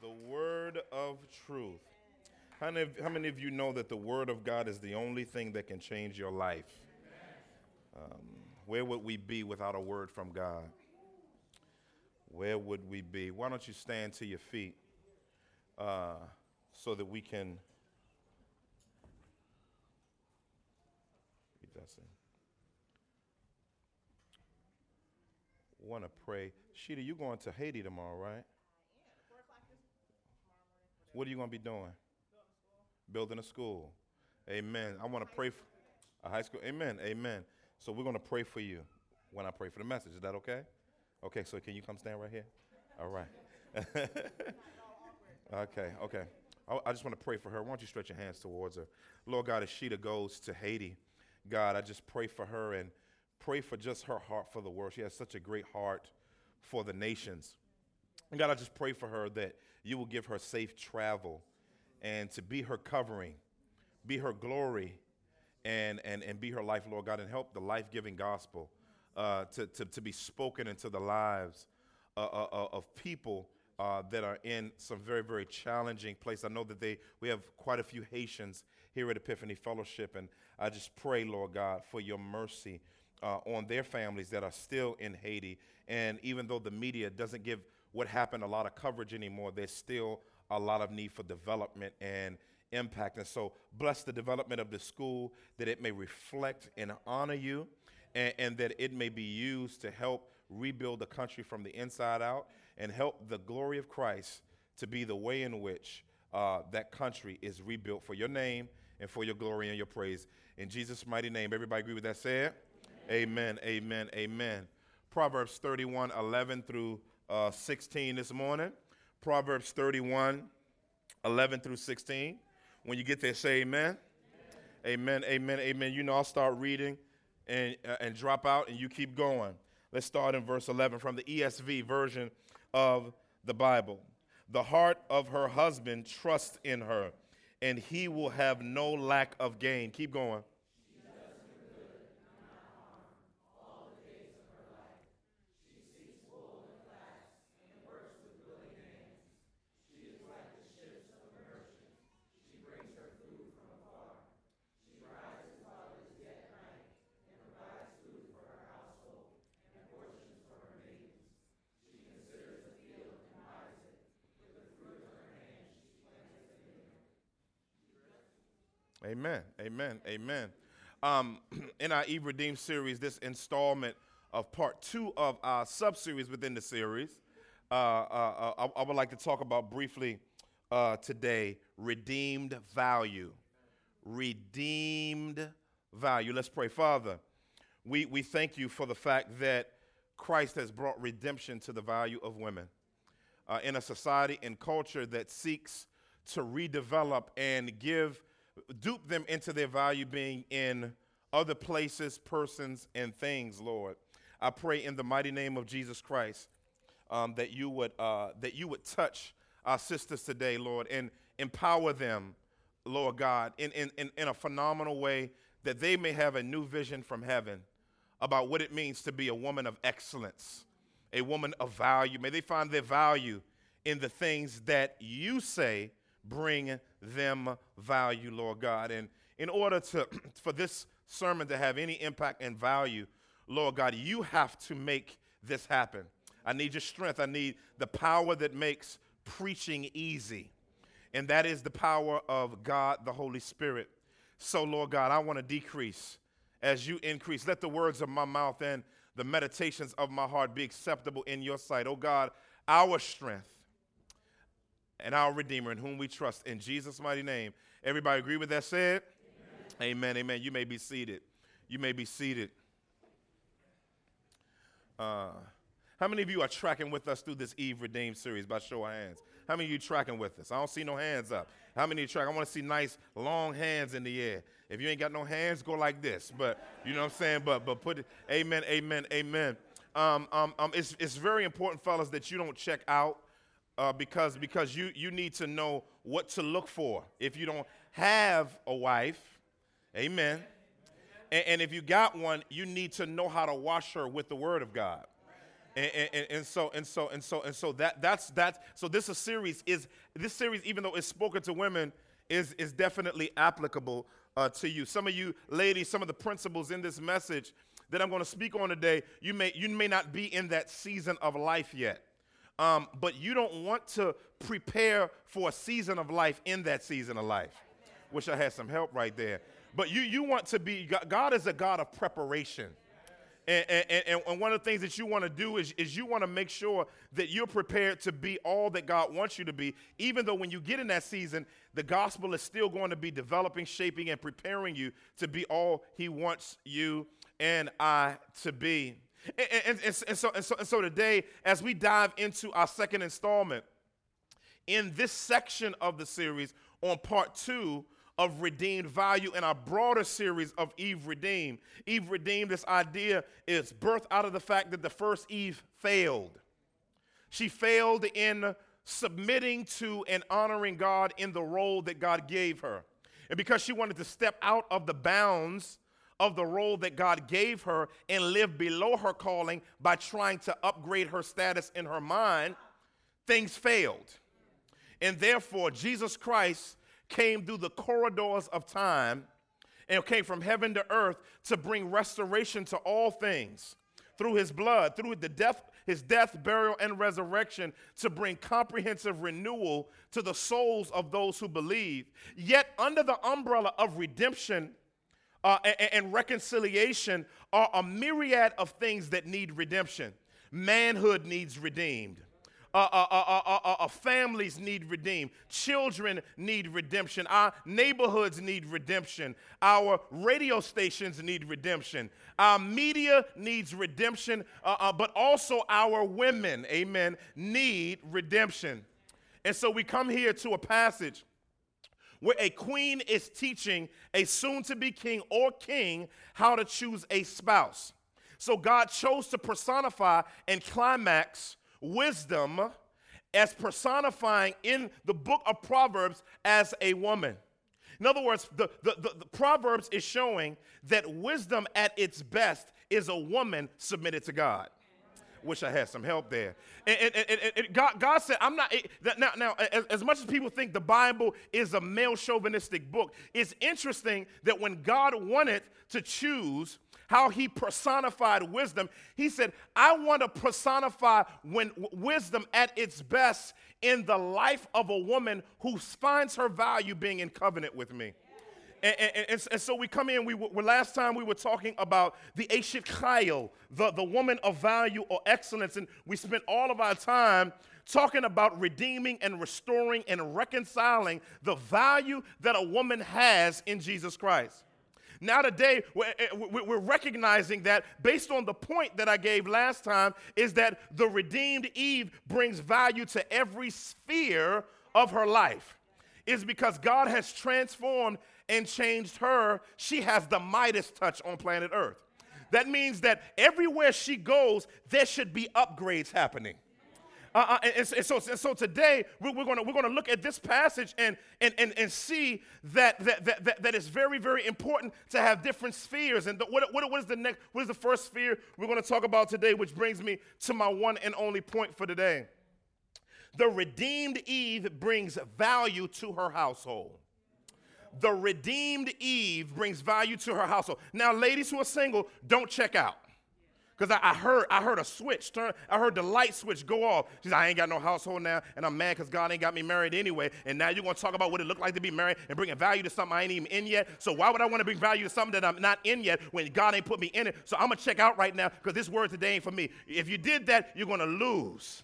the word of truth. How many, of, how many of you know that the word of God is the only thing that can change your life? Um, where would we be without a word from God? Where would we be? Why don't you stand to your feet uh, so that we can. Want to pray. Sheeta, you going to Haiti tomorrow, right? What are you going to be doing? Building a school. Amen. I want to pray for a high school. Amen. Amen. So we're going to pray for you when I pray for the message. Is that okay? Okay, so can you come stand right here? All right. okay, okay. I, I just want to pray for her. Why don't you stretch your hands towards her? Lord God, as Sheeta goes to Haiti, God, I just pray for her and pray for just her heart for the world. She has such a great heart for the nations. And God, I just pray for her that you will give her safe travel and to be her covering, be her glory, and, and, and be her life, Lord God, and help the life giving gospel uh, to, to, to be spoken into the lives uh, uh, uh, of people uh, that are in some very, very challenging place. I know that they we have quite a few Haitians here at Epiphany Fellowship, and I just pray, Lord God, for your mercy uh, on their families that are still in Haiti. And even though the media doesn't give what happened a lot of coverage anymore, there's still a lot of need for development and impact. And so, bless the development of the school that it may reflect and honor you, and, and that it may be used to help rebuild the country from the inside out and help the glory of Christ to be the way in which uh, that country is rebuilt for your name and for your glory and your praise. In Jesus' mighty name, everybody agree with that? Say it. Amen, amen, amen. Proverbs 31, 11 through uh, 16 this morning. Proverbs 31, 11 through 16. When you get there, say amen. Amen, amen, amen. amen. You know, I'll start reading and, uh, and drop out, and you keep going. Let's start in verse 11 from the ESV version of the Bible. The heart of her husband trusts in her, and he will have no lack of gain. Keep going. Amen. Amen. Amen. Um, in our Eve Redeemed series, this installment of part two of our sub series within the series, uh, uh, uh, I, I, would like to talk about briefly uh, today redeemed value. Redeemed value. Let's pray. Father, we, we thank you for the fact that Christ has brought redemption to the value of women. Uh, in a society and culture that seeks to redevelop and give dupe them into their value being in other places, persons, and things, Lord. I pray in the mighty name of Jesus Christ um, that you would uh, that you would touch our sisters today, Lord, and empower them, Lord God, in, in, in, in a phenomenal way that they may have a new vision from heaven about what it means to be a woman of excellence, a woman of value. May they find their value in the things that you say bring them value, Lord God. And in order to, for this sermon to have any impact and value, Lord God, you have to make this happen. I need your strength. I need the power that makes preaching easy. And that is the power of God, the Holy Spirit. So, Lord God, I want to decrease as you increase. Let the words of my mouth and the meditations of my heart be acceptable in your sight. Oh God, our strength and our Redeemer in whom we trust. In Jesus' mighty name. Everybody agree with that said? Amen. Amen. amen. You may be seated. You may be seated. Uh, how many of you are tracking with us through this Eve Redeemed series by show of hands? How many of you tracking with us? I don't see no hands up. How many of you track? I want to see nice long hands in the air. If you ain't got no hands, go like this. But you know what I'm saying? But but put it, amen, amen, amen. Um, um, um, it's, it's very important, fellas, that you don't check out uh, because, because you, you need to know what to look for. If you don't have a wife, amen, and, and if you got one, you need to know how to wash her with the Word of God. And, and, and, so and so and so and so that that's that so this a series is this series even though it's spoken to women is is definitely applicable uh, to you some of you ladies some of the principles in this message that i'm going to speak on today you may you may not be in that season of life yet um, but you don't want to prepare for a season of life in that season of life. Wish i had some help right there. But you you want to be god is a god of preparation. And, and, and, one of the things that you want to do is, is you want to make sure that you're prepared to be all that God wants you to be, even though when you get in that season, the gospel is still going to be developing, shaping, and preparing you to be all He wants you and I to be. And, and, and, so, and, so, and so today, as we dive into our second installment, in this section of the series on part two, of redeemed value in our broader series of Eve redeemed. Eve redeemed, this idea is birthed out of the fact that the first Eve failed. She failed in submitting to and honoring God in the role that God gave her. And because she wanted to step out of the bounds of the role that God gave her and live below her calling by trying to upgrade her status in her mind, things failed. And therefore, Jesus Christ came through the corridors of time and came from heaven to earth to bring restoration to all things through his blood, through the death, his death, burial, and resurrection to bring comprehensive renewal to the souls of those who believe. Yet, under the umbrella of redemption uh, and, and reconciliation are a myriad of things that need redemption. Manhood needs redeemed. Uh uh uh, uh, uh, uh, families need redeemed. Children need redemption. Our neighborhoods need redemption. Our radio stations need redemption. Our media needs redemption, but also our women, amen, need redemption. And so we come here to a passage where a queen is teaching a soon to be king or king how to choose a spouse. So God chose to personify and climax wisdom as personifying in the book of Proverbs as a woman. In other words, the, the, the, the, Proverbs is showing that wisdom at its best is a woman submitted to God. Wish I had some help there. And, and, and, God, God, said, I'm not, now, now as, as much as people think the Bible is a male chauvinistic book, it's interesting that when God wanted to choose how he personified wisdom. He said, I want to personify when wisdom at its best in the life of a woman who finds her value being in covenant with me. And, and, and, so we come in, we were, last time we were talking about the Eshet Chayil, the, the woman of value or excellence, and we spent all of our time talking about redeeming and restoring and reconciling the value that a woman has in Jesus Christ. Now, today, eh, we're recognizing that based on the point that I gave last time, is that the redeemed Eve brings value to every sphere of her life. Is because God has transformed and changed her. She has the Midas touch on planet Earth. That means that everywhere she goes, there should be upgrades happening. Uh, uh, and, and, so, and so today we're, we're going we're gonna look at this passage and, and, and, and see that, that, that, that, that it's very, very important to have different spheres. And the, what, what, what, is the next, what is the first sphere we're going to talk about today, which brings me to my one and only point for today. The redeemed Eve brings value to her household. The redeemed Eve brings value to her household. Now, ladies who are single, don't check out. Because I, I, heard I heard a switch turn, I heard the light switch go off. She said, I ain't got no household now, and I'm mad because God ain't got me married anyway. And now you're gonna talk about what it looked like to be married and bringing value to something I ain't even in yet. So why would I want to bring value to something that I'm not in yet when God ain't put me in it? So I'm gonna check out right now because this word today ain't for me. If you did that, you're gonna lose.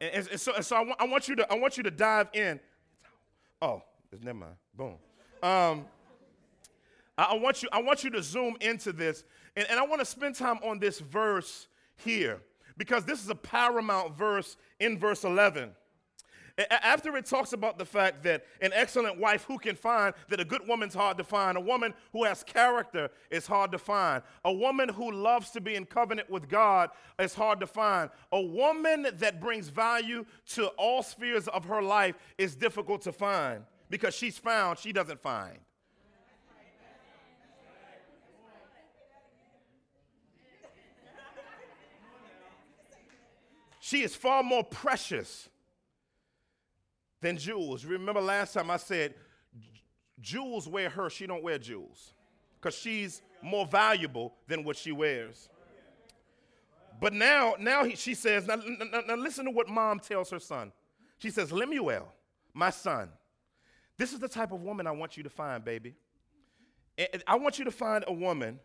And, and so, and so I, want, I want you to I want you to dive in. Oh, never mind. Boom. Um, I, want you, I want you to zoom into this, and, and I want to spend time on this verse here, because this is a paramount verse in verse 11. After it talks about the fact that an excellent wife who can find, that a good woman's hard to find, a woman who has character is hard to find, a woman who loves to be in covenant with God is hard to find, a woman that brings value to all spheres of her life is difficult to find because she's found, she doesn't find. she is far more precious than jewels. Remember last time I said jewels wear her, she don't wear jewels because she's more valuable than what she wears. But now, now he, she says, now, now, now listen to what mom tells her son. She says, Lemuel, my son, this is the type of woman I want you to find, baby. I want you to find a woman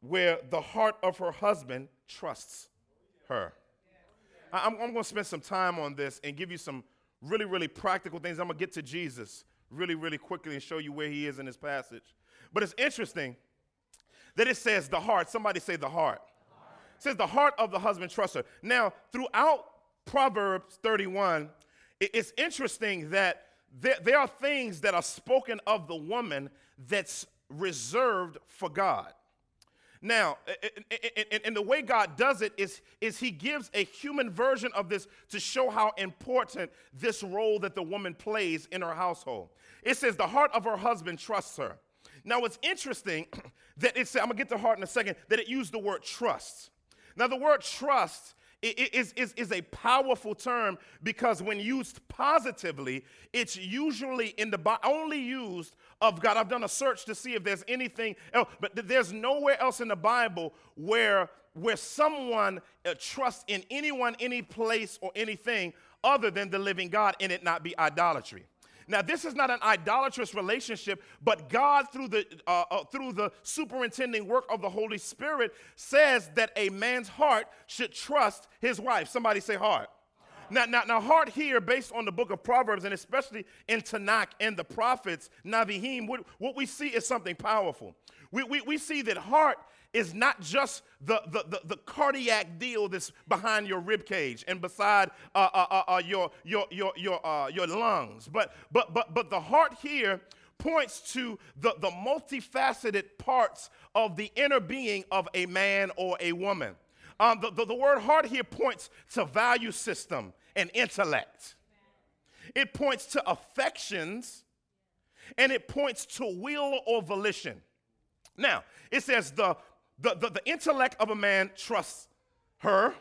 where the heart of her husband trusts her. I'm, I'm going to spend some time on this and give you some really, really practical things. I'm going to get to Jesus really, really quickly and show you where he is in this passage. But it's interesting that it says the heart. Somebody say the heart. It says the heart of the husband trusts her. Now, throughout Proverbs 31, it's interesting that there, there are things that are spoken of the woman that's reserved for God. Now, and the way God does it is, is He gives a human version of this to show how important this role that the woman plays in her household. It says, The heart of her husband trusts her. Now, it's interesting that it I'm gonna get to heart in a second, that it used the word trust. Now, the word trust is, is, is a powerful term because when used positively, it's usually in the only used of God. I've done a search to see if there's anything else, but there's nowhere else in the Bible where where someone uh, trusts in anyone, any place, or anything other than the living God, and it not be idolatry. Now, this is not an idolatrous relationship, but God, through the, uh, uh, through the superintending work of the Holy Spirit, says that a man's heart should trust his wife. Somebody say heart. Now, now, now, heart here, based on the book of Proverbs, and especially in Tanakh and the prophets, Nevi'im, what, what we see is something powerful. We, we, we see that heart is not just the, the, the, the, cardiac deal that's behind your rib cage and beside uh, uh, uh, uh your, your, your, your, uh, your lungs, but, but, but, but the heart here points to the, the multifaceted parts of the inner being of a man or a woman. Um, the, the, the word heart here points to value system and intellect. It points to affections and it points to will or volition. Now, it says the the, the, the intellect of a man trusts her,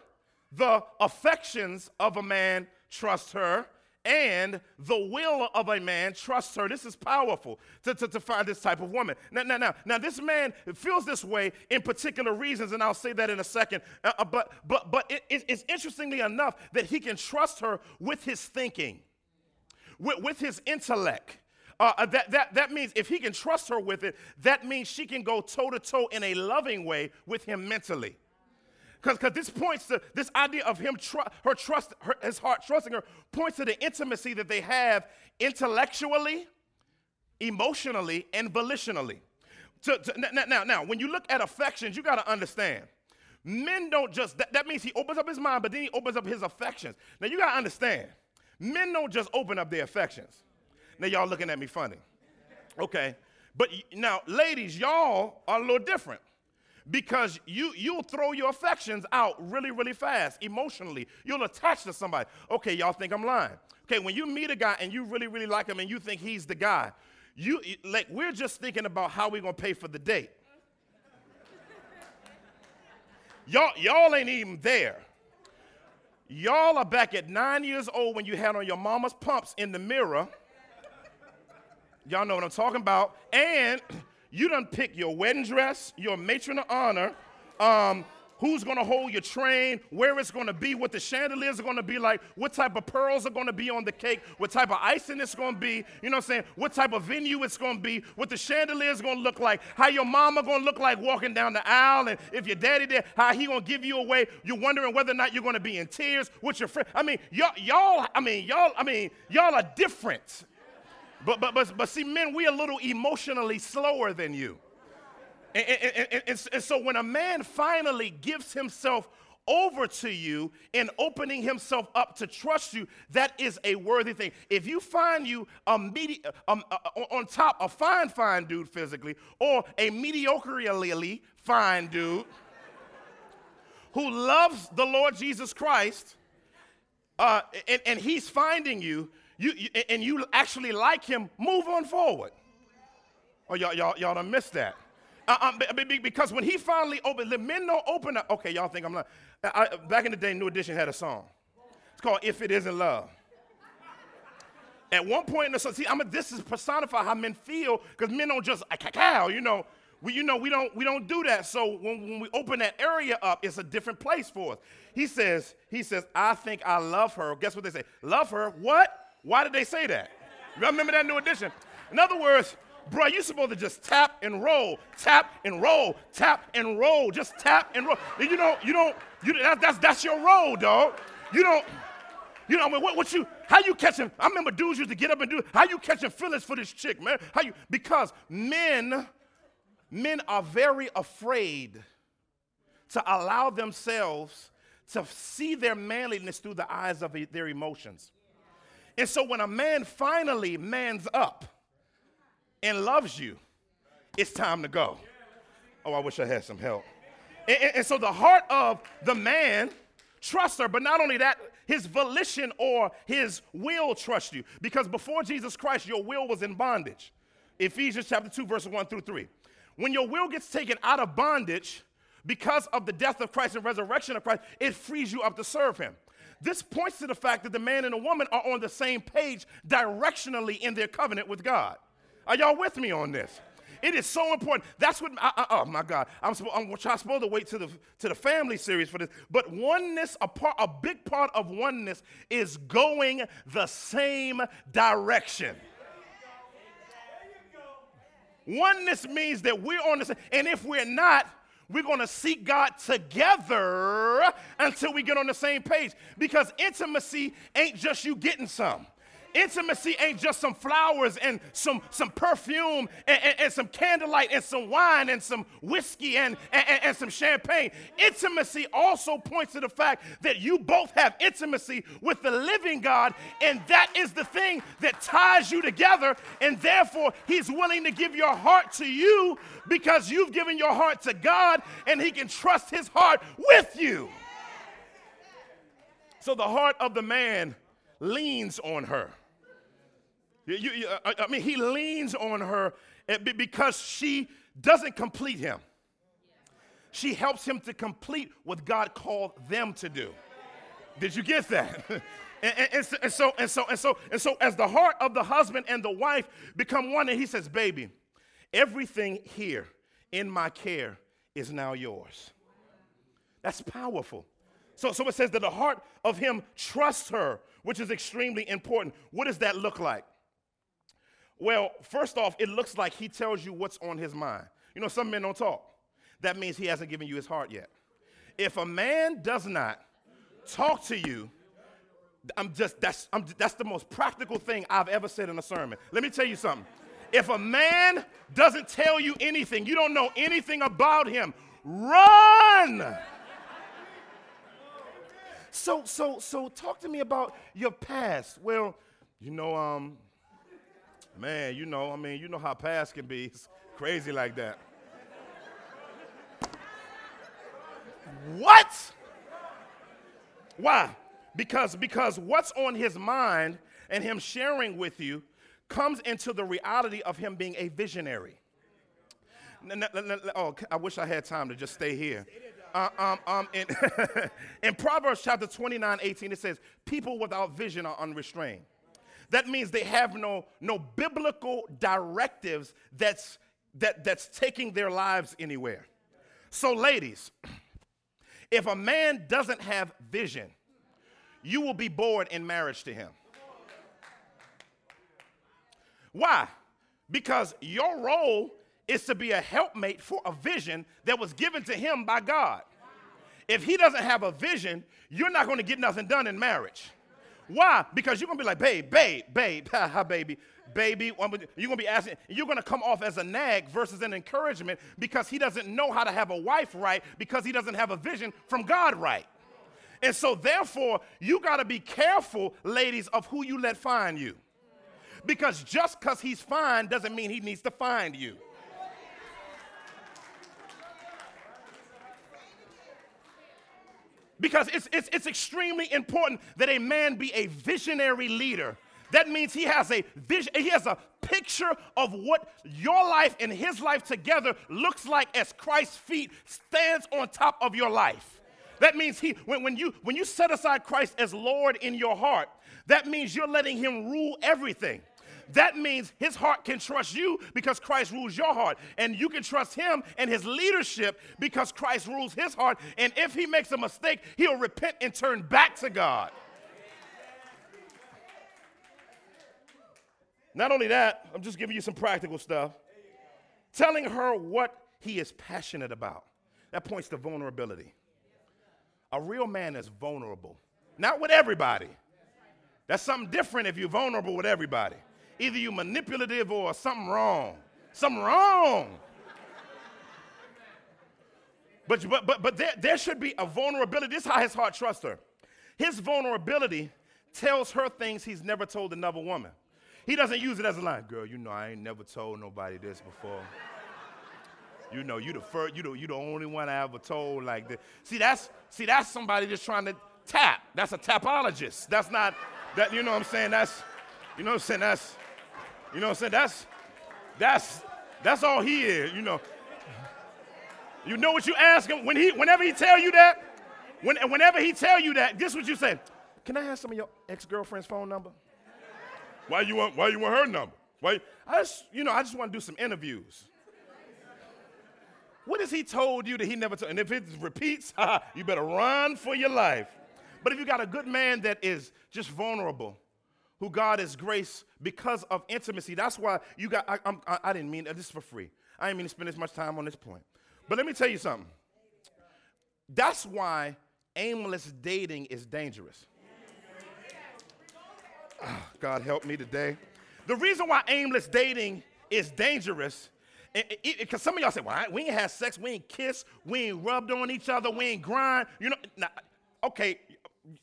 the affections of a man trust her, and the will of a man trusts her. This is powerful to, to, to, find this type of woman. Now, now, now, now, this man feels this way in particular reasons, and I'll say that in a second. Uh, uh but but, but it, it, it's interestingly enough that he can trust her with his thinking, with, with his intellect. Uh, uh, that, that, that means if he can trust her with it, that means she can go toe to toe in a loving way with him mentally. Because this points to this idea of him, tr- her trust, her, his heart trusting her, points to the intimacy that they have intellectually, emotionally, and volitionally. To, to, now, now, now, when you look at affections, you got to understand. Men don't just, that, that means he opens up his mind, but then he opens up his affections. Now, you got to understand. Men don't just open up their affections. Now y'all looking at me funny. Okay. But now, ladies, y'all are a little different because you you'll throw your affections out really really fast emotionally. You'll attach to somebody. Okay y'all think i'm lying. Okay when you meet a guy and you really really like him and you think he's the guy you like we're just thinking about how we're gonna pay for the date. Y'all y'all ain't even there. Y'all are back at nine years old when you had on your mama's pumps in the mirror. Y'all know what I'm talking about. And you done pick your wedding dress, your matron of honor, um, who's gonna hold your train, where it's gonna be, what the chandeliers are gonna be like, what type of pearls are gonna be on the cake, what type of icing it's gonna be, you know what I'm saying? What type of venue it's gonna be, what the chandelier is gonna look like, how your mama gonna look like walking down the aisle, and if your daddy there, how he gonna give you away. You're wondering whether or not you're gonna be in tears with your friend. I mean, y'all, y'all, I mean, y'all, I mean, y'all are different. But, but, but, but see, men, we are a little emotionally slower than you. And, and, and, and, so when a man finally gives himself over to you and opening himself up to trust you, that is a worthy thing. If you find you a medi- um, uh, on top, a fine, fine dude physically, or a mediocrely fine dude who loves the Lord Jesus Christ, uh, and, and he's finding you, you, you, and you actually like him, move on forward. Oh, y'all, y'all, y'all done missed that. Uh, um, because when he finally opened, the men don't open up. Okay, y'all think I'm lying. I, back in the day, New Edition had a song. It's called If It Isn't Love. At one point in the song, see, I'm a, this is personify how men feel because men don't just cow, you know. We, you know, we don't we don't do that. So when, when we open that area up, it's a different place for us. He says, he says, I think I love her. Guess what they say? Love her? What? Why did they say that? Remember that new edition? In other words, bro, you're supposed to just tap and roll, tap and roll, tap and roll, just tap and roll. You don't, you don't, you that, that's that's your role, dog. You don't, you know, I mean, what, what you, how you catching? I remember dudes used to get up and do. How you catching feelings for this chick, man? How you? Because men, men are very afraid to allow themselves to see their manliness through the eyes of their emotions. And so when a man finally mans up and loves you, it's time to go. Oh, I wish I had some help. And, and, and so the heart of the man trusts her, but not only that, his volition or his will trust you. Because before Jesus Christ, your will was in bondage. Ephesians chapter 2, verses 1 through 3. When your will gets taken out of bondage because of the death of Christ and resurrection of Christ, it frees you up to serve him. This points to the fact that the man and the woman are on the same page directionally in their covenant with God. Are y'all with me on this? It is so important. That's what, I, I, oh my God, I'm, I'm, I'm supposed to wait to the, to the family series for this. But oneness, a, part, a big part of oneness is going the same direction. Oneness means that we're on the same, and if we're not, we're going to seek God together until we get on the same page. Because intimacy ain't just you getting some. Intimacy ain't just some flowers and some, some perfume and, and, and some candlelight and some wine and some whiskey and, and, and some champagne. Intimacy also points to the fact that you both have intimacy with the living God, and that is the thing that ties you together. And therefore, He's willing to give your heart to you because you've given your heart to God, and He can trust His heart with you. So the heart of the man leans on her. You, you, I mean, he leans on her eh, because she doesn't complete him. She helps him to complete what God called them to do. Did you get that? and, and, and, so, and, so, and so and so and so as the heart of the husband and the wife become one, and he says, "Baby, everything here in my care is now yours." That's powerful. So, so it says that the heart of him trusts her, which is extremely important. What does that look like? Well, first off, it looks like he tells you what's on his mind. You know, some men don't talk. That means he hasn't given you his heart yet. If a man does not talk to you, I'm just that's I'm, that's the most practical thing I've ever said in a sermon. Let me tell you something. If a man doesn't tell you anything, you don't know anything about him, run. So so so talk to me about your past. Well, you know um Man, you know, I mean, you know how past can be. It's crazy like that. what? Why? Because because what's on his mind and him sharing with you comes into the reality of him being a visionary. Oh, I wish I had time to just stay here. Uh, um, um, in, in Proverbs chapter 29, 18, it says, People without vision are unrestrained. That means they have no, no biblical directives that's, that, that's taking their lives anywhere. So, ladies, if a man doesn't have vision, you will be bored in marriage to him. Why? Because your role is to be a helpmate for a vision that was given to him by God. If he doesn't have a vision, you're not going to get nothing done in marriage. Why? Because you're gonna be like, babe, babe, babe, ha, baby, baby. You're gonna be asking, you're gonna come off as a nag versus an encouragement because he doesn't know how to have a wife right because he doesn't have a vision from God right. And so, therefore, you gotta be careful, ladies, of who you let find you. Because just because he's fine doesn't mean he needs to find you. Because it's, it's, it's extremely important that a man be a visionary leader. That means he has a vision, he has a picture of what your life and his life together looks like as Christ's feet stands on top of your life. That means he, when, when, you, when you set aside Christ as Lord in your heart, that means you're letting him rule everything. That means his heart can trust you because Christ rules your heart. And you can trust him and his leadership because Christ rules his heart. And if he makes a mistake, he'll repent and turn back to God. Not only that, I'm just giving you some practical stuff. Telling her what he is passionate about. That points to vulnerability. A real man is vulnerable, not with everybody. That's something different if you're vulnerable with everybody. Either you manipulative or something wrong. Something wrong. But, but, but, but there, there should be a vulnerability. This is how his heart trusts her. His vulnerability tells her things he's never told another woman. He doesn't use it as a line. Girl, you know I ain't never told nobody this before. You know, you the first, you the, you the only one I ever told like this. See, that's see, that's somebody just trying to tap. That's a tapologist. That's not that, you know what I'm saying? That's, you know what I'm saying? That's, you know what I'm saying? That's that's that's all he is, you know. You know what you ask him when he whenever he tell you that, when, whenever he tell you that, this what you say. Can I have some of your ex-girlfriend's phone number? Why you want why you want her number? Why I just, you know, I just want to do some interviews. What has he told you that he never told? And if it repeats, you better run for your life. But if you got a good man that is just vulnerable, who God has graced because of intimacy, that's why you got, I, I, I didn't mean, this is for free. I didn't mean to spend as much time on this point. But let me tell you something. That's why aimless dating is dangerous. Oh, God help me today. The reason why aimless dating is dangerous because some of y'all say, well, we ain't had sex, we ain't kissed, we ain't rubbed on each other, we ain't grind. You know, now, okay,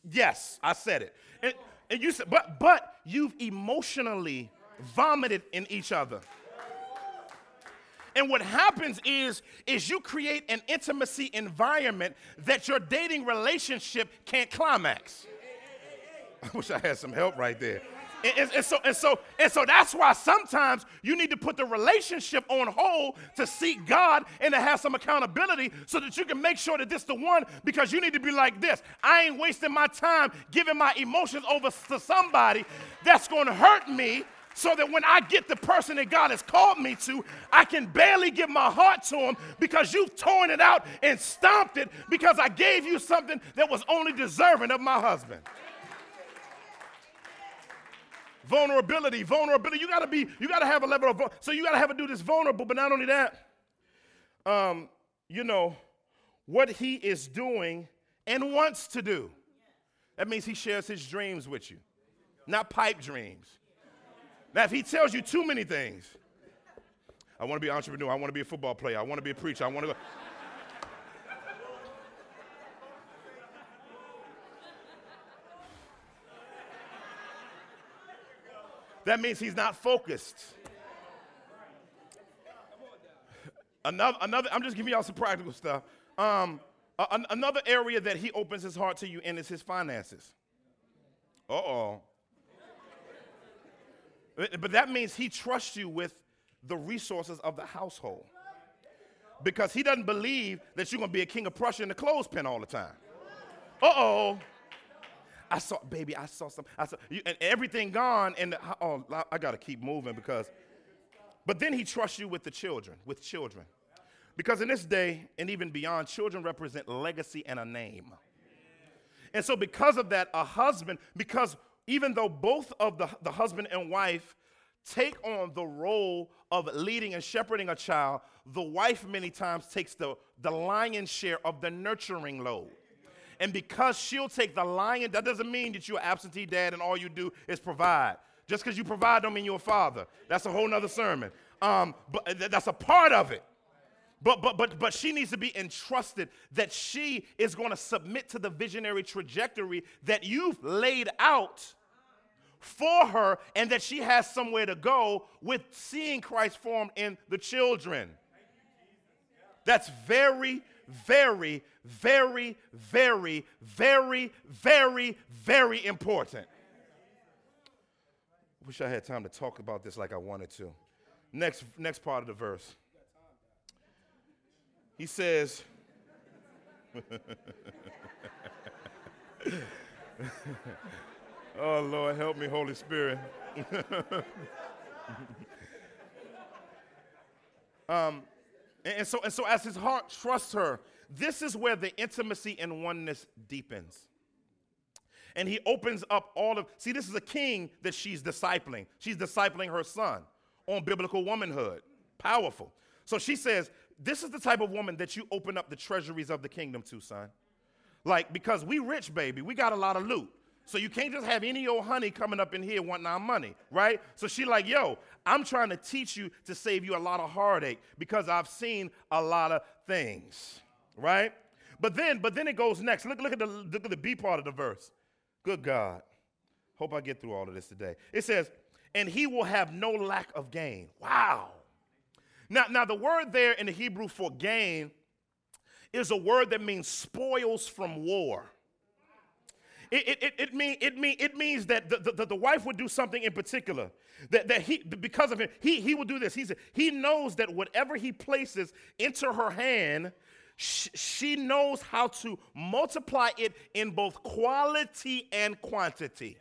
yes, I said it. And, and you said, but but you've emotionally vomited in each other. And what happens is, is you create an intimacy environment that your dating relationship can't climax. I wish I had some help right there. And, and, so, and, so, and so that's why sometimes you need to put the relationship on hold to seek God and to have some accountability so that you can make sure that this is the one because you need to be like this. I ain't wasting my time giving my emotions over to somebody that's going to hurt me so that when I get the person that God has called me to, I can barely give my heart to him because you've torn it out and stomped it because I gave you something that was only deserving of my husband. Vulnerability, vulnerability. You gotta be, you gotta have a level of, so you gotta have a dude that's vulnerable, but not only that, um, you know, what he is doing and wants to do. That means he shares his dreams with you, not pipe dreams. Now, if he tells you too many things, I wanna be an entrepreneur, I wanna be a football player, I wanna be a preacher, I wanna go. That means he's not focused. Another, another, I'm just giving y'all some practical stuff. Um, another area that he opens his heart to you in is his finances. Uh oh. But that means he trusts you with the resources of the household. Because he doesn't believe that you're going to be a king of Prussia in the clothespin all the time. Uh oh. I saw, baby, I saw some, I saw, you, and everything gone, and oh, I got to keep moving because, but then he trusts you with the children, with children. Because in this day, and even beyond, children represent legacy and a name. And so, because of that, a husband, because even though both of the, the husband and wife take on the role of leading and shepherding a child, the wife many times takes the, the lion's share of the nurturing load. And because she'll take the lion, that doesn't mean that you're absentee dad and all you do is provide. Just because you provide don't mean you're a father. That's a whole nother sermon. Um, but th- that's a part of it. But, but, but, but she needs to be entrusted that she is going to submit to the visionary trajectory that you've laid out for her and that she has somewhere to go with seeing Christ formed in the children. That's very, very, very, very, very, very, very important. Wish I had time to talk about this like I wanted to. Next, next part of the verse. He says, oh, Lord, help me, Holy Spirit. um, and, and, so, and so, as his heart trusts her, this is where the intimacy and oneness deepens. And he opens up all of, see, this is a king that she's discipling. She's discipling her son on biblical womanhood. Powerful. So she says, This is the type of woman that you open up the treasuries of the kingdom to, son. Like, because we rich, baby, we got a lot of loot. So you can't just have any old honey coming up in here wanting our money, right? So she like, yo, I'm trying to teach you to save you a lot of heartache because I've seen a lot of things, right? But then, but then it goes next. Look, look at the look at the B part of the verse. Good God. Hope I get through all of this today. It says, and he will have no lack of gain. Wow. Now, now the word there in the Hebrew for gain is a word that means spoils from war. It, it, it, mean, it, mean, it means that the, the, the wife would do something in particular. That, that he, because of him, he, he will do this. He's, he knows that whatever he places into her hand, sh- she knows how to multiply it in both quality and quantity.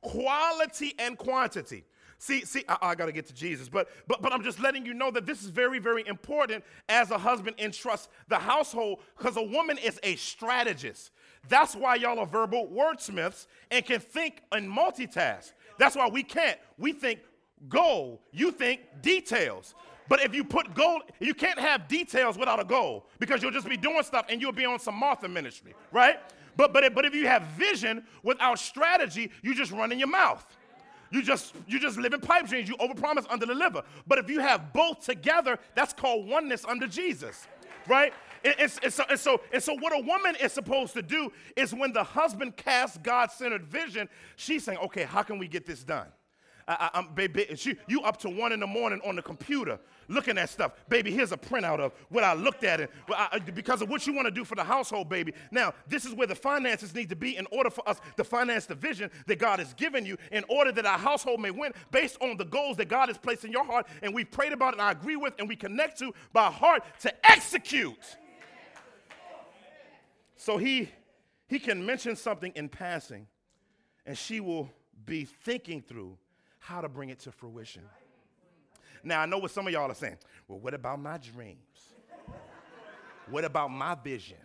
Quality and quantity. See, see, I, I got to get to Jesus, but, but, but I'm just letting you know that this is very, very important as a husband entrusts the household because a woman is a strategist. That's why y'all are verbal wordsmiths and can think and multitask. That's why we can't. We think goal, you think details. But if you put goal, you can't have details without a goal because you'll just be doing stuff and you'll be on some Martha ministry, right? But, but, but if you have vision without strategy, you just run in your mouth. You just you just live in pipe dreams. You overpromise, underdeliver. But if you have both together, that's called oneness under Jesus, right? And, and, and, so, and, so, and so, what a woman is supposed to do is when the husband casts God centered vision, she's saying, okay, how can we get this done? I, I, baby, she, you up to one in the morning on the computer looking at stuff. Baby, here's a printout of what I looked at it I, because of what you want to do for the household, baby. Now, this is where the finances need to be in order for us to finance the vision that God has given you in order that our household may win based on the goals that God has placed in your heart and we've prayed about and I agree with and we connect to by heart to execute. So he, he can mention something in passing and she will be thinking through how to bring it to fruition. Now, I know what some of y'all are saying. Well, what about my dreams? What about my vision?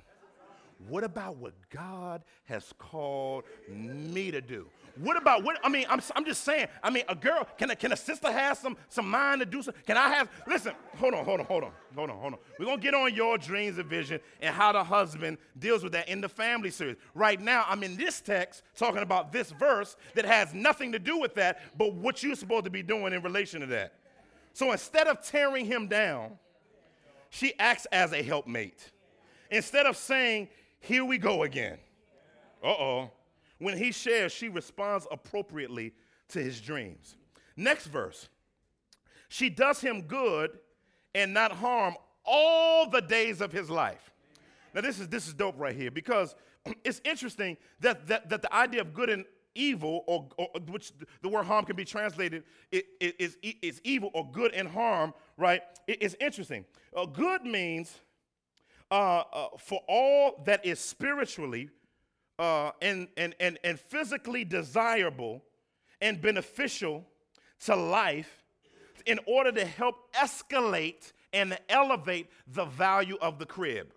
What about what God has called me to do? What about what? I mean, I'm, I'm just saying. I mean, a girl can a, can a sister have some some mind to do something? Can I have? Listen, hold on, hold on, hold on, hold on, hold on. We're gonna get on your dreams and vision and how the husband deals with that in the family series. Right now, I'm in this text talking about this verse that has nothing to do with that, but what you're supposed to be doing in relation to that. So instead of tearing him down, she acts as a helpmate. Instead of saying, "Here we go again," uh oh when he shares, she responds appropriately to his dreams. Next verse. She does him good and not harm all the days of his life. Now, this is, this is dope right here because it's interesting that, that, that the idea of good and evil, or, or which the word harm can be translated, it, is, is evil or good and harm, right? It, it's interesting. Uh, good means uh, uh, for all that is spiritually uh, and, and, and, and physically desirable and beneficial to life in order to help escalate and elevate the value of the crib.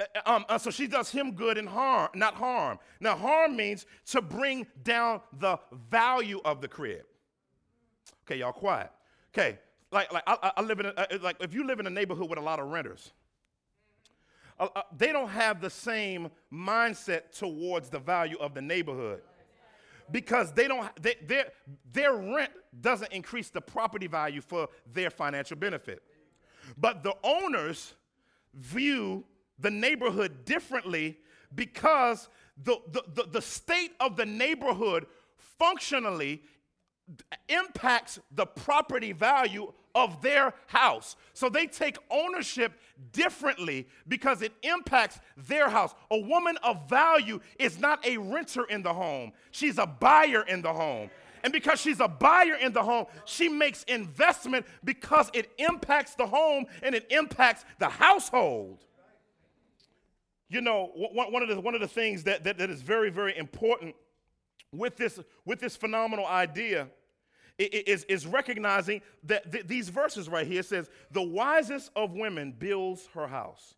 Uh, uh, um, uh, so she does him good and harm, not harm. Now, harm means to bring down the value of the crib. Okay, y'all quiet. Okay, like, like I, I live in a, uh, like if you live in a neighborhood with a lot of renters, uh, uh, they don't have the same mindset towards the value of the neighborhood. Because they don't they, their, their rent doesn't increase the property value for their financial benefit. But the owners view the neighborhood differently because the, the, the, the state of the neighborhood functionally impacts the property value of their house. So they take ownership differently because it impacts their house. A woman of value is not a renter in the home, she's a buyer in the home. And because she's a buyer in the home, she makes investment because it impacts the home and it impacts the household. you know, one of the, one of the things that, that, that is very, very important with this, with this phenomenal idea is, is recognizing that th- these verses right here says, the wisest of women builds her house,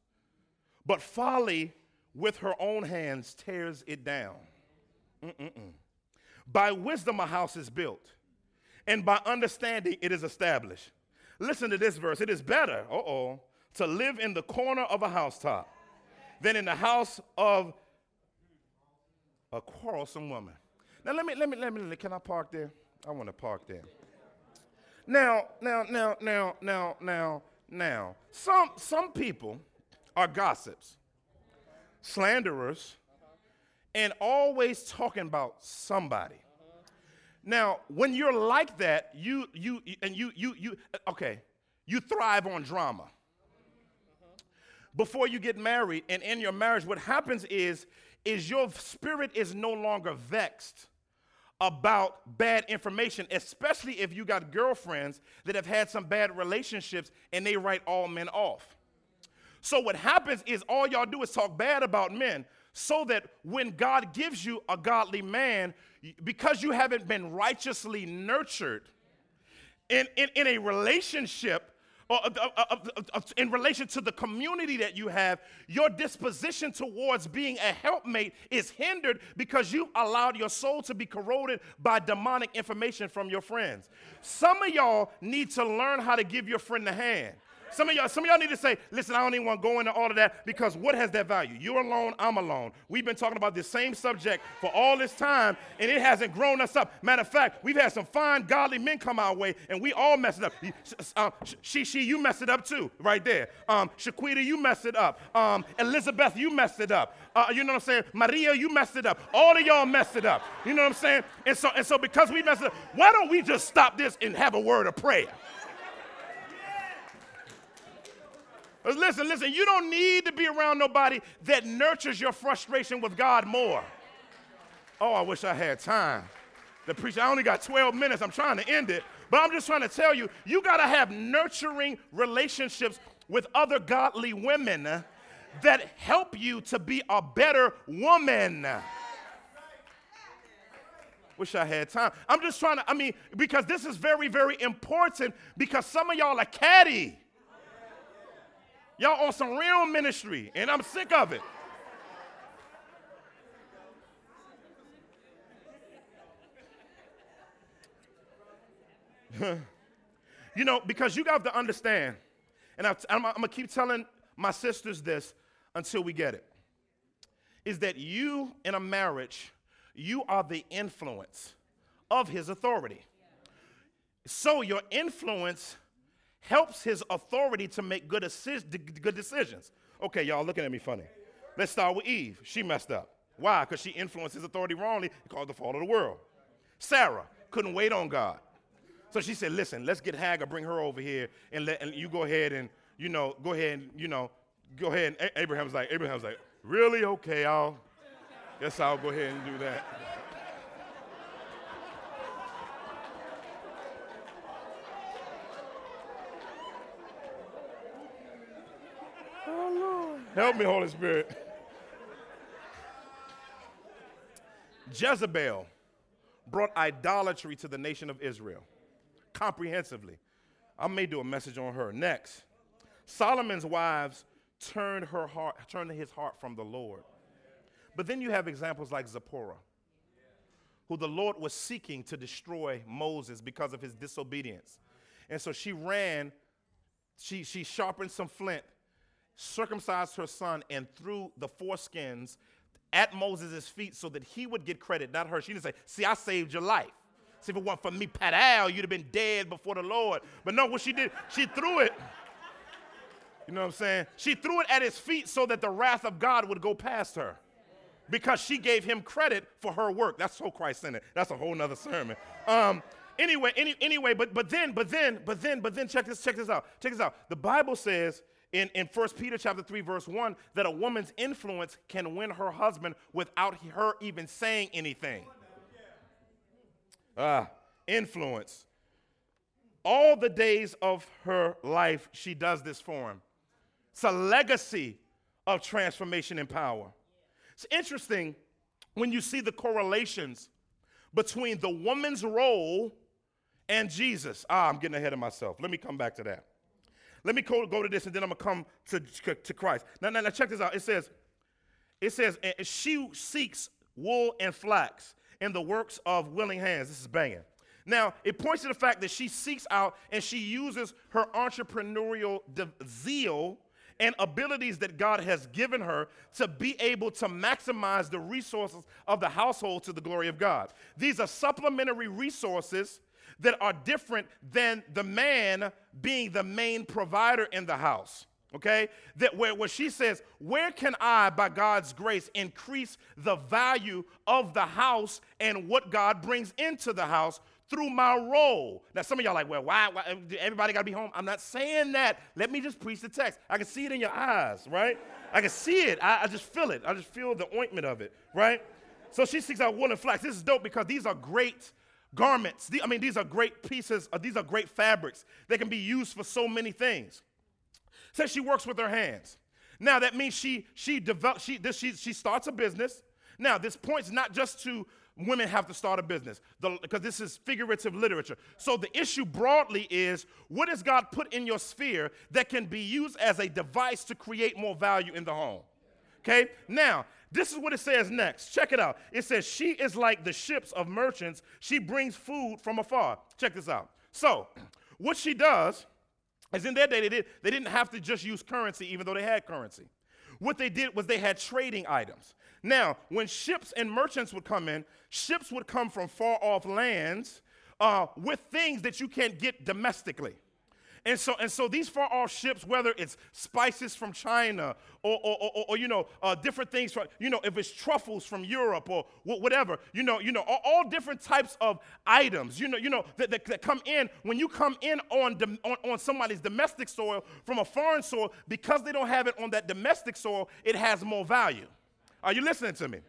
but folly with her own hands tears it down. Mm-mm-mm. By wisdom, a house is built, and by understanding, it is established. Listen to this verse. It is better, uh oh, to live in the corner of a housetop than in the house of a quarrelsome woman. Now, let me, let me, let me, can I park there? I want to park there. Now, now, now, now, now, now, now, some, some people are gossips, slanderers, and always talking about somebody. Now, when you're like that, you you and you you you okay, you thrive on drama. Before you get married and in your marriage, what happens is is your spirit is no longer vexed about bad information, especially if you got girlfriends that have had some bad relationships and they write all men off. So what happens is all y'all do is talk bad about men so that when God gives you a godly man, because you haven't been righteously nurtured in, in, in a relationship, or, uh, uh, uh, in relation to the community that you have, your disposition towards being a helpmate is hindered because you allowed your soul to be corroded by demonic information from your friends. Some of y'all need to learn how to give your friend a hand. Some of y'all, some of y'all need to say, listen, I don't even want to go into all of that because what has that value? You're alone, I'm alone. We've been talking about this same subject for all this time, and it hasn't grown us up. Matter of fact, we've had some fine, godly men come our way, and we all messed it up. She, she, you messed it up too, right there. Um, Shaquita, you messed it up. Um, Elizabeth, you messed it up. Uh, you know what I'm saying? Maria, you messed it up. All of y'all messed it up. You know what I'm saying? And so, and so because we messed it up, why don't we just stop this and have a word of prayer? Listen, listen, you don't need to be around nobody that nurtures your frustration with God more. Oh, I wish I had time. The preacher, I only got 12 minutes. I'm trying to end it. But I'm just trying to tell you, you got to have nurturing relationships with other godly women that help you to be a better woman. Wish I had time. I'm just trying to, I mean, because this is very, very important because some of y'all are catty. Y'all on some real ministry, and I'm sick of it. you know, because you got to understand, and I'm, I'm, I'm going to keep telling my sisters this until we get it, is that you in a marriage, you are the influence of his authority. So your influence helps his authority to make good, good decisions. Okay, y'all looking at me funny. Let's start with Eve. She messed up. Why? Because she influenced his authority wrongly and caused the fall of the world. Sarah couldn't wait on God. So she said, listen, let's get Hagar, bring her over here, and, let, and you go ahead and, you know, go ahead and, you know, go ahead. And Abraham's like, Abraham's like, really? Okay, I'll, guess I'll go ahead and do that. Help me, Holy Spirit. Jezebel brought idolatry to the nation of Israel comprehensively. I may do a message on her next. Solomon's wives turned her heart, turned his heart from the Lord. But then you have examples like Zipporah, who the Lord was seeking to destroy Moses because of his disobedience. And so she ran, she, she sharpened some flint circumcised her son and threw the foreskins at Moses' feet so that he would get credit, not her. She didn't say, See, I saved your life. See, if it weren't for me, Pat Al, you'd have been dead before the Lord. But no, what she did, she threw it. You know what I'm saying? She threw it at his feet so that the wrath of God would go past her. Because she gave him credit for her work. That's so Christ-centered. That's a whole nother sermon. Um, anyway, any, anyway, but but then, but then, but then, but then, check this, check this out. Check this out. The Bible says in, in 1 Peter chapter 3, verse 1, that a woman's influence can win her husband without her even saying anything. Ah, influence. All the days of her life, she does this for him. It's a legacy of transformation and power. It's interesting when you see the correlations between the woman's role and Jesus. Ah, I'm getting ahead of myself. Let me come back to that. Let me go, go to this and then I'm going to come to to Christ. Now, now, now, check this out. It says, it says, she seeks wool and flax in the works of willing hands. This is banging. Now, it points to the fact that she seeks out and she uses her entrepreneurial zeal and abilities that God has given her to be able to maximize the resources of the household to the glory of God. These are supplementary resources that are different than the man being the main provider in the house. Okay? That where, where she says, Where can I, by God's grace, increase the value of the house and what God brings into the house through my role. Now, some of y'all like, well, why, why everybody got to be home? I'm not saying that. Let me just preach the text. I can see it in your eyes, right? I can see it. I, I just feel it. I just feel the ointment of it, right? So she seeks out wool and flax. This is dope because these are great garments. I mean, these are great pieces. Uh, these are great fabrics. They can be used for so many things. Says she works with her hands. Now that means she she develops she this she she starts a business. Now this points not just to women have to start a business because this is figurative literature. So the issue broadly is what has God put in your sphere that can be used as a device to create more value in the home? Okay, now this is what it says next. Check it out. It says, She is like the ships of merchants, she brings food from afar. Check this out. So, what she does is in their day, they, did, they didn't have to just use currency, even though they had currency. What they did was they had trading items. Now, when ships and merchants would come in, ships would come from far off lands uh, with things that you can't get domestically. And so, and so these far off ships, whether it's spices from China or, or, or, or you know, uh, different things from, you know, if it's truffles from Europe or whatever, you know, you know, all, all different types of items, you know, you know, that, that, that come in when you come in on, on, on somebody's domestic soil from a foreign soil, because they don't have it on that domestic soil, it has more value. Are you listening to me?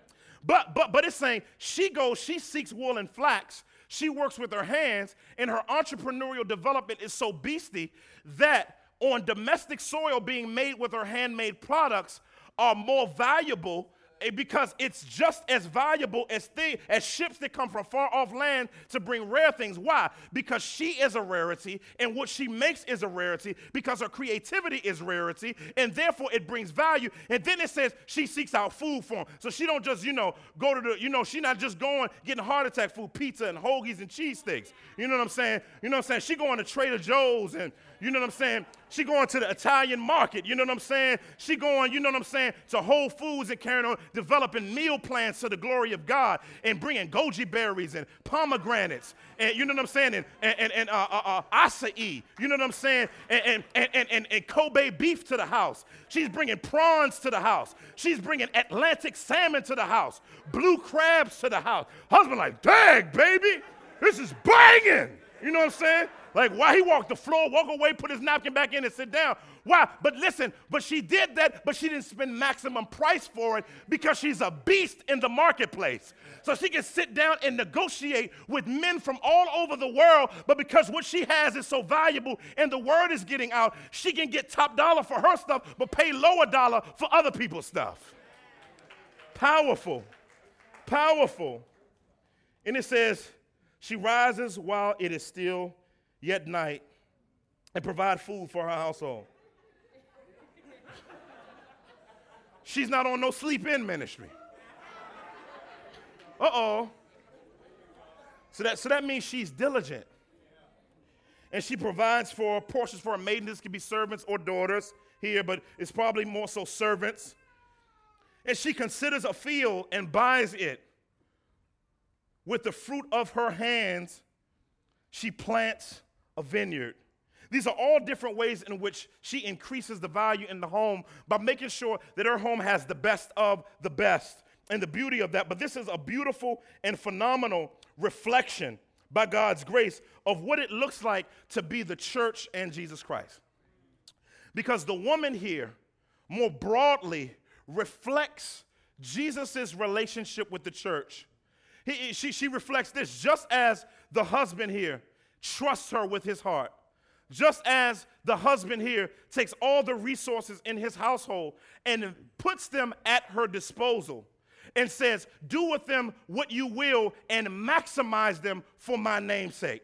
But but but it's saying she goes, she seeks wool and flax. She works with her hands, and her entrepreneurial development is so beastly that on domestic soil being made with her handmade products are more valuable Eh, because it's just as valuable as, th- as ships that come from far off land to bring rare things. Why? Because she is a rarity, and what she makes is a rarity, because her creativity is rarity, and therefore it brings value. And then it says she seeks out food for them. So she don't just, you know, go to the, you know, she not just going getting heart attack food, pizza and hoagies and cheese sticks. You know what I'm saying? You know what I'm saying? She going to Trader Joe's and you know what I'm saying? She going to the Italian market. You know what I'm saying? She going, you know what I'm saying, to Whole Foods and carrying on, developing meal plans to the glory of God and bringing goji berries and pomegranates and you know what I'm saying? And, and, and uh, uh, uh, acai. You know what I'm saying? And, and, and, and, and Kobe beef to the house. She's bringing prawns to the house. She's bringing Atlantic salmon to the house. Blue crabs to the house. Husband like, dang, baby, this is banging. You know what I'm saying? Like, why he walked the floor, walk away, put his napkin back in, and sit down. Why? But listen, but she did that, but she didn't spend maximum price for it because she's a beast in the marketplace. So she can sit down and negotiate with men from all over the world, but because what she has is so valuable and the word is getting out, she can get top dollar for her stuff, but pay lower dollar for other people's stuff. Powerful. Powerful. And it says, she rises while it is still yet night and provide food for her household. She's not on no sleep in ministry. Uh oh. So that, so that means she's diligent. And she provides for portions for her maidens. This could be servants or daughters here, but it's probably more so servants. And she considers a field and buys it. With the fruit of her hands, she plants a vineyard. These are all different ways in which she increases the value in the home by making sure that her home has the best of the best and the beauty of that. But this is a beautiful and phenomenal reflection by God's grace of what it looks like to be the church and Jesus Christ. Because the woman here, more broadly, reflects Jesus' relationship with the church. He, she, she reflects this just as the husband here trusts her with his heart. just as the husband here takes all the resources in his household and puts them at her disposal and says, Do with them what you will and maximize them for my name's sake.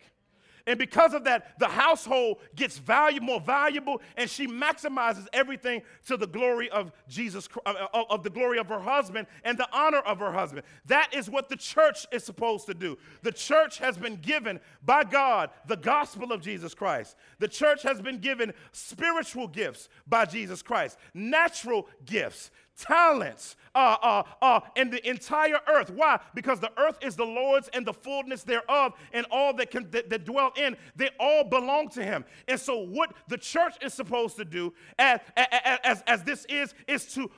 And because of that, the household gets value, more valuable, and she maximizes everything to the glory of Jesus, of, uh, uh, of the glory of her husband and the honor of her husband. That is what the church is supposed to do. The church has been given by God the gospel of Jesus Christ. The church has been given spiritual gifts by Jesus Christ, natural gifts talents uh, uh, uh, in the entire earth. Why? Because the earth is the Lord's and the fullness thereof, and all that can that, that dwell in, they all belong to Him. And so, what the church is supposed to do, as, as, as this is, is to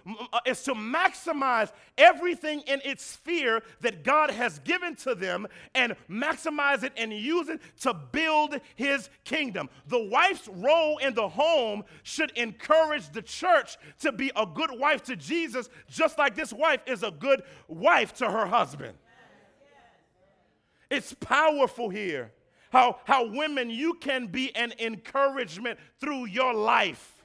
is to maximize everything in its sphere that God has given to them, and maximize it and use it to build His kingdom. The wife's role in the home should encourage the church to be a good wife to Jesus Jesus, just like this wife is a good wife to her husband. It's powerful here. How, how women, you can be an encouragement through your life.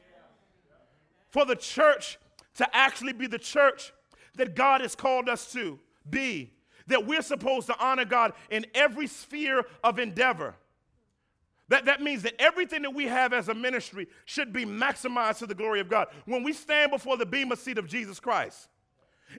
For the church to actually be the church that God has called us to be, that we're supposed to honor God in every sphere of endeavor. That, that means that everything that we have as a ministry should be maximized to the glory of God. When we stand before the bema seat of Jesus Christ,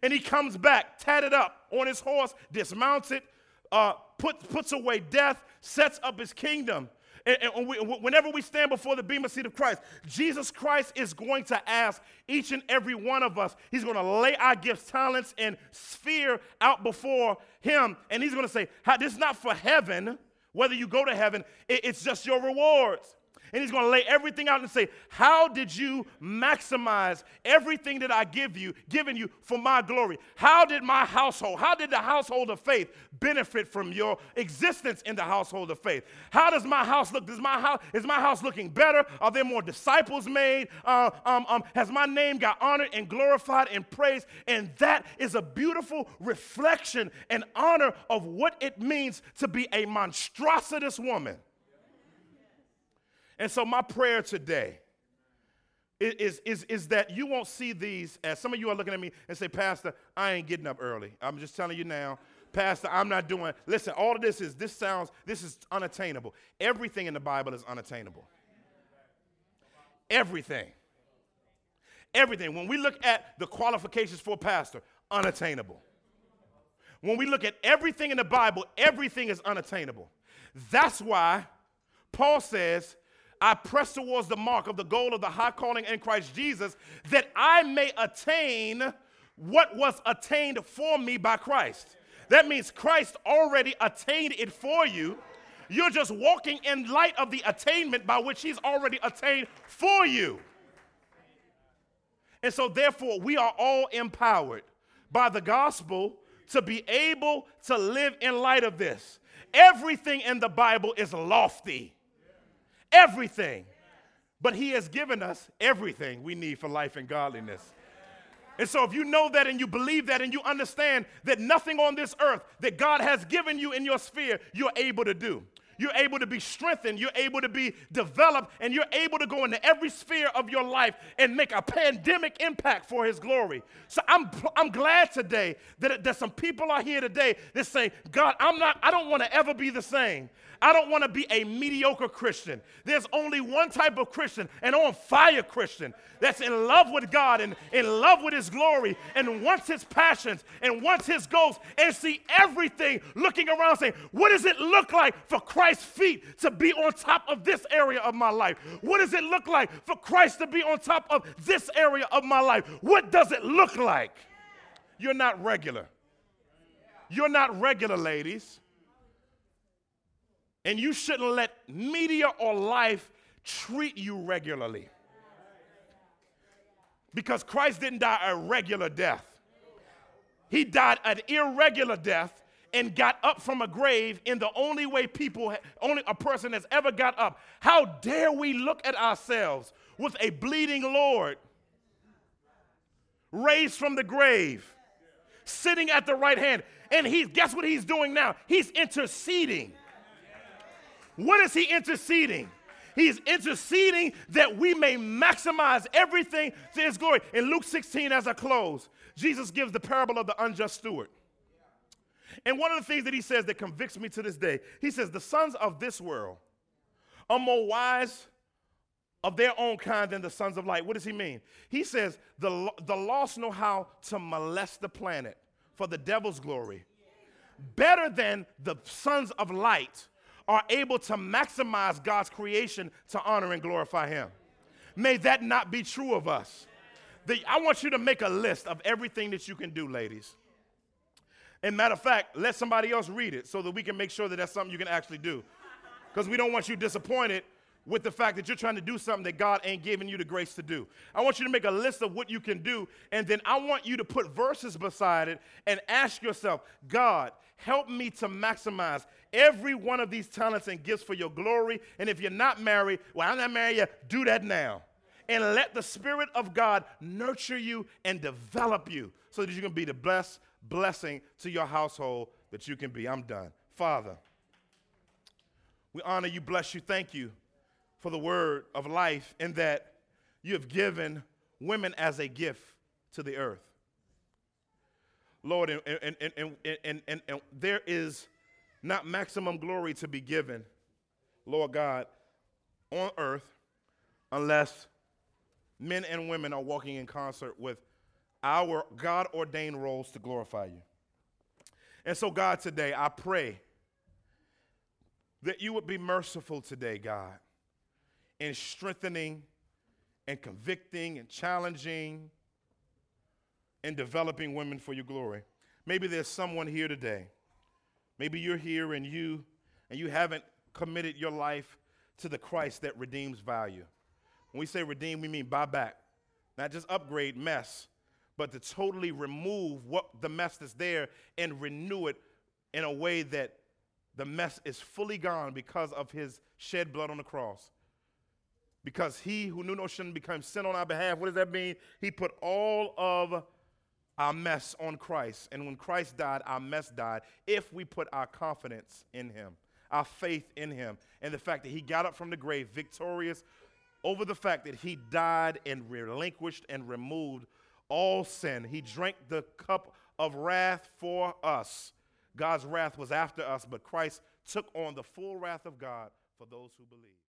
and he comes back tatted up on his horse, dismounts it, uh, put, puts away death, sets up his kingdom. And, and we, whenever we stand before the bema seat of Christ, Jesus Christ is going to ask each and every one of us, he's going to lay our gifts, talents, and sphere out before him. And he's going to say, This is not for heaven whether you go to heaven, it's just your rewards. And he's going to lay everything out and say, How did you maximize everything that I give you, given you for my glory? How did my household, how did the household of faith benefit from your existence in the household of faith? How does my house look? Does my house, is my house looking better? Are there more disciples made? Uh, um, um, has my name got honored and glorified and praised? And that is a beautiful reflection and honor of what it means to be a monstrositous woman. And so, my prayer today is, is, is that you won't see these as some of you are looking at me and say, Pastor, I ain't getting up early. I'm just telling you now. Pastor, I'm not doing. Listen, all of this is this sounds this is unattainable. Everything in the Bible is unattainable. Everything. Everything. When we look at the qualifications for a pastor, unattainable. When we look at everything in the Bible, everything is unattainable. That's why Paul says I press towards the mark of the goal of the high calling in Christ Jesus, that I may attain what was attained for me by Christ. That means Christ already attained it for you. You're just walking in light of the attainment by which He's already attained for you. And so, therefore, we are all empowered by the gospel to be able to live in light of this. Everything in the Bible is lofty everything. But He has given us everything we need for life and godliness. And so, if you know that and you believe that and you understand that nothing on this earth that God has given you in your sphere, you're able to do. You're able to be strengthened, you're able to be developed, and you're able to go into every sphere of your life and make a pandemic impact for His glory. So I'm, I'm glad today that, that some people are here today that say, God, I'm not, I don't want to ever be the same. I don't want to be a mediocre Christian. There's only one type of Christian, an on fire Christian, that's in love with God and in love with His glory and wants His passions and wants His goals and see everything looking around saying, What does it look like for Christ's feet to be on top of this area of my life? What does it look like for Christ to be on top of this area of my life? What does it look like? You're not regular. You're not regular, ladies. And you shouldn't let media or life treat you regularly. Because Christ didn't die a regular death, He died an irregular death and got up from a grave in the only way people, only a person has ever got up. How dare we look at ourselves with a bleeding Lord raised from the grave, sitting at the right hand? And he, guess what he's doing now? He's interceding. What is he interceding? He's interceding that we may maximize everything to his glory. In Luke 16, as I close, Jesus gives the parable of the unjust steward. And one of the things that he says that convicts me to this day, he says, The sons of this world are more wise of their own kind than the sons of light. What does he mean? He says, The, the lost know how to molest the planet for the devil's glory better than the sons of light are able to maximize God's creation to honor and glorify him. May that not be true of us. The, I want you to make a list of everything that you can do, ladies. And matter of fact, let somebody else read it so that we can make sure that that's something you can actually do. Because we don't want you disappointed with the fact that you're trying to do something that God ain't giving you the grace to do. I want you to make a list of what you can do, and then I want you to put verses beside it and ask yourself, God, help me to maximize every one of these talents and gifts for your glory. And if you're not married, well, I'm not married yet, do that now. And let the Spirit of God nurture you and develop you so that you can be the blessed blessing to your household that you can be. I'm done. Father, we honor you, bless you, thank you for the word of life in that you have given women as a gift to the earth. Lord, and, and, and, and, and, and, there is not maximum glory to be given, Lord God, on earth unless men and women are walking in concert with our God ordained roles to glorify you. And so, God, today I pray that you would be merciful today, God in strengthening and convicting and challenging and developing women for your glory. Maybe there's someone here today. Maybe you're here and you and you haven't committed your life to the Christ that redeems value. When we say redeem, we mean buy back. Not just upgrade mess, but to totally remove what the mess that's there and renew it in a way that the mess is fully gone because of his shed blood on the cross because he who knew no sin became sin on our behalf. What does that mean? He put all of our mess on Christ. And when Christ died, our mess died if we put our confidence in him, our faith in him, and the fact that he got up from the grave victorious over the fact that he died and relinquished and removed all sin. He drank the cup of wrath for us. God's wrath was after us, but Christ took on the full wrath of God for those who believe.